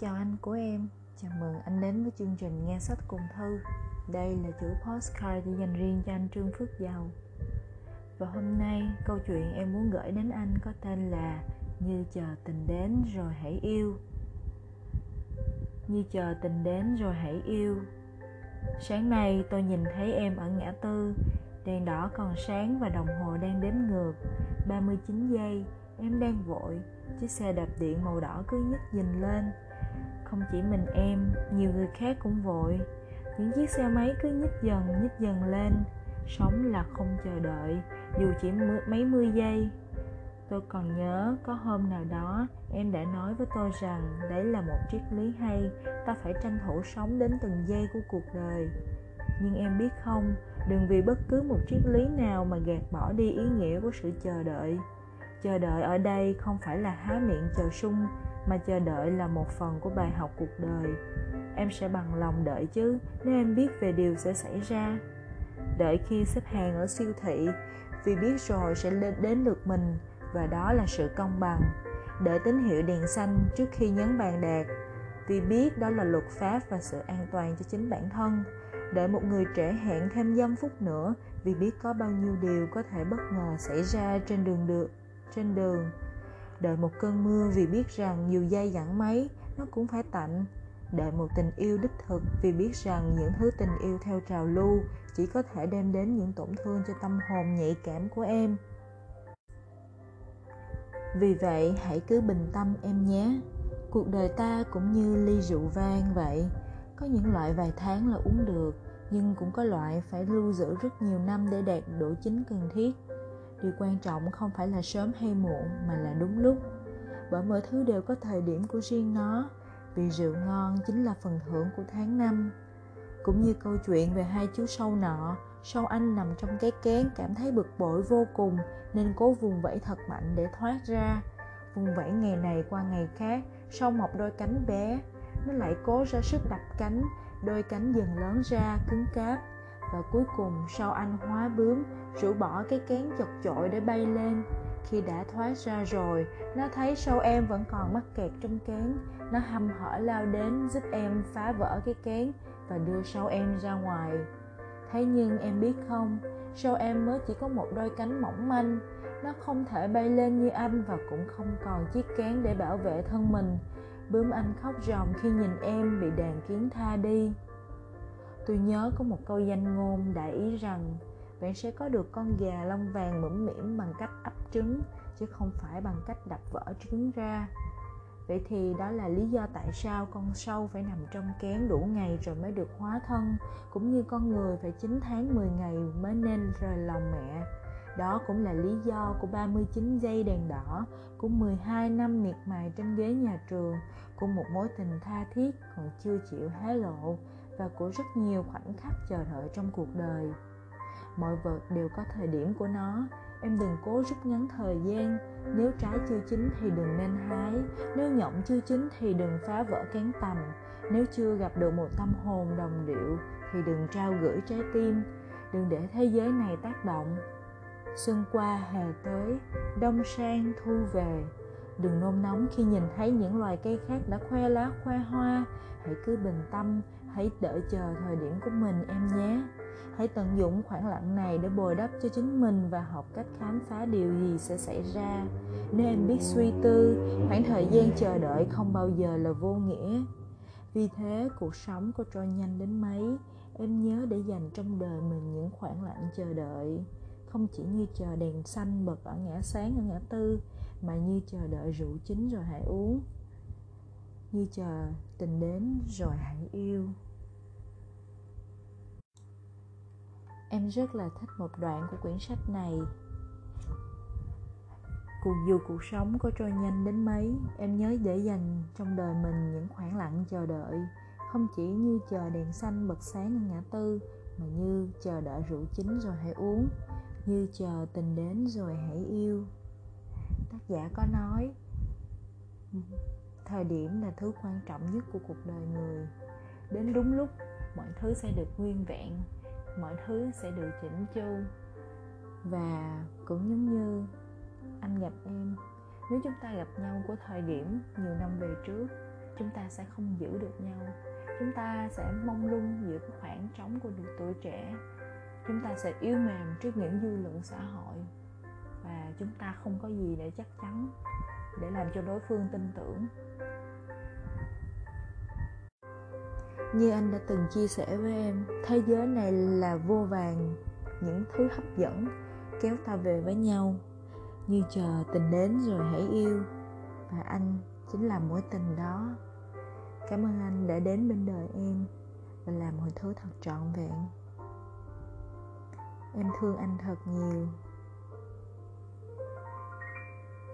Chào anh của em, chào mừng anh đến với chương trình Nghe sách cùng thư. Đây là chuỗi postcard dành riêng cho anh Trương Phước Giàu. Và hôm nay câu chuyện em muốn gửi đến anh có tên là Như chờ tình đến rồi hãy yêu. Như chờ tình đến rồi hãy yêu. Sáng nay tôi nhìn thấy em ở ngã tư. Đèn đỏ còn sáng và đồng hồ đang đếm ngược. 39 giây Em đang vội. Chiếc xe đạp điện màu đỏ cứ nhích nhìn lên không chỉ mình em, nhiều người khác cũng vội. Những chiếc xe máy cứ nhích dần nhích dần lên. Sống là không chờ đợi, dù chỉ mấy mươi giây. Tôi còn nhớ có hôm nào đó, em đã nói với tôi rằng đấy là một triết lý hay, ta phải tranh thủ sống đến từng giây của cuộc đời. Nhưng em biết không, đừng vì bất cứ một triết lý nào mà gạt bỏ đi ý nghĩa của sự chờ đợi. Chờ đợi ở đây không phải là há miệng chờ sung mà chờ đợi là một phần của bài học cuộc đời. Em sẽ bằng lòng đợi chứ, nếu em biết về điều sẽ xảy ra. Đợi khi xếp hàng ở siêu thị, vì biết rồi sẽ lên đến lượt mình, và đó là sự công bằng. Đợi tín hiệu đèn xanh trước khi nhấn bàn đạt vì biết đó là luật pháp và sự an toàn cho chính bản thân. Đợi một người trẻ hẹn thêm dăm phút nữa, vì biết có bao nhiêu điều có thể bất ngờ xảy ra trên đường được, trên đường đợi một cơn mưa vì biết rằng dù dây dẳng mấy nó cũng phải tạnh. Đợi một tình yêu đích thực vì biết rằng những thứ tình yêu theo trào lưu chỉ có thể đem đến những tổn thương cho tâm hồn nhạy cảm của em. Vì vậy, hãy cứ bình tâm em nhé. Cuộc đời ta cũng như ly rượu vang vậy. Có những loại vài tháng là uống được, nhưng cũng có loại phải lưu giữ rất nhiều năm để đạt độ chính cần thiết điều quan trọng không phải là sớm hay muộn, mà là đúng lúc. Bởi mọi thứ đều có thời điểm của riêng nó, vì rượu ngon chính là phần thưởng của tháng năm. Cũng như câu chuyện về hai chú sâu nọ, sâu anh nằm trong cái kén cảm thấy bực bội vô cùng, nên cố vùng vẫy thật mạnh để thoát ra. Vùng vẫy ngày này qua ngày khác sâu mọc đôi cánh bé, nó lại cố ra sức đập cánh, đôi cánh dần lớn ra, cứng cáp và cuối cùng, sau anh hóa bướm, rũ bỏ cái kén chật chội để bay lên. Khi đã thoát ra rồi, nó thấy sâu em vẫn còn mắc kẹt trong kén. Nó hăm hở lao đến giúp em phá vỡ cái kén và đưa sâu em ra ngoài. Thế nhưng em biết không sâu em mới chỉ có một đôi cánh mỏng manh. Nó không thể bay lên như anh và cũng không còn chiếc kén để bảo vệ thân mình. Bướm anh khóc ròng khi nhìn em bị đàn kiến tha đi tôi nhớ có một câu danh ngôn đại ý rằng bạn sẽ có được con gà lông vàng mẫm mỉm bằng cách ấp trứng chứ không phải bằng cách đập vỡ trứng ra. Vậy thì đó là lý do tại sao con sâu phải nằm trong kén đủ ngày rồi mới được hóa thân cũng như con người phải 9 tháng 10 ngày mới nên rời lòng mẹ. Đó cũng là lý do của 39 giây đèn đỏ, của 12 năm miệt mài trên ghế nhà trường, của một mối tình tha thiết còn chưa chịu hé lộ, và của rất nhiều khoảnh khắc chờ đợi trong cuộc đời. Mọi vật đều có thời điểm của nó. Em đừng cố rút ngắn thời gian. Nếu trái chưa chín thì đừng nên hái. Nếu nhộng chưa chín thì đừng phá vỡ cán tầm. Nếu chưa gặp được một tâm hồn đồng điệu thì đừng trao gửi trái tim. Đừng để thế giới này tác động. Xuân qua hè tới, đông sang thu về. Đừng nôn nóng khi nhìn thấy những loài cây khác đã khoe lá, khoe hoa. Hãy cứ bình tâm hãy đợi chờ thời điểm của mình, em nhé. Hãy tận dụng khoảng lặng này để bồi đắp cho chính mình và học cách khám phá điều gì sẽ xảy ra. Nếu em biết suy tư, khoảng thời gian chờ đợi không bao giờ là vô nghĩa. Vì thế, cuộc sống có trôi nhanh đến mấy, em nhớ để dành trong đời mình những khoảng lặng chờ đợi. Không chỉ như chờ đèn xanh bật ở ngã sáng, ở ngã tư, mà như chờ đợi rượu chín rồi hãy uống. Như chờ tình đến rồi hãy yêu. Em rất là thích một đoạn của quyển sách này. Cuộc dù cuộc sống có trôi nhanh đến mấy, em nhớ để dành trong đời mình những khoảng lặng chờ đợi. Không chỉ như chờ đèn xanh bật sáng ở ngã tư, mà như chờ đợi rượu chín rồi hãy uống, như chờ tình đến rồi hãy yêu. Tác giả có nói, thời điểm là thứ quan trọng nhất của cuộc đời người. Đến đúng lúc, mọi thứ sẽ được nguyên vẹn mọi thứ sẽ được chỉnh chu. Và cũng giống như anh gặp em, nếu chúng ta gặp nhau của thời điểm nhiều năm về trước, chúng ta sẽ không giữ được nhau. Chúng ta sẽ mong lung giữa cái khoảng trống của tuổi trẻ. Chúng ta sẽ yếu mềm trước những dư luận xã hội. Và chúng ta không có gì để chắc chắn để làm cho đối phương tin tưởng. Như anh đã từng chia sẻ với em, thế giới này là vô vàng, những thứ hấp dẫn, kéo ta về với nhau. Như chờ tình đến rồi hãy yêu, và anh chính là mối tình đó. Cảm ơn anh đã đến bên đời em, và làm mọi thứ thật trọn vẹn. Em thương anh thật nhiều.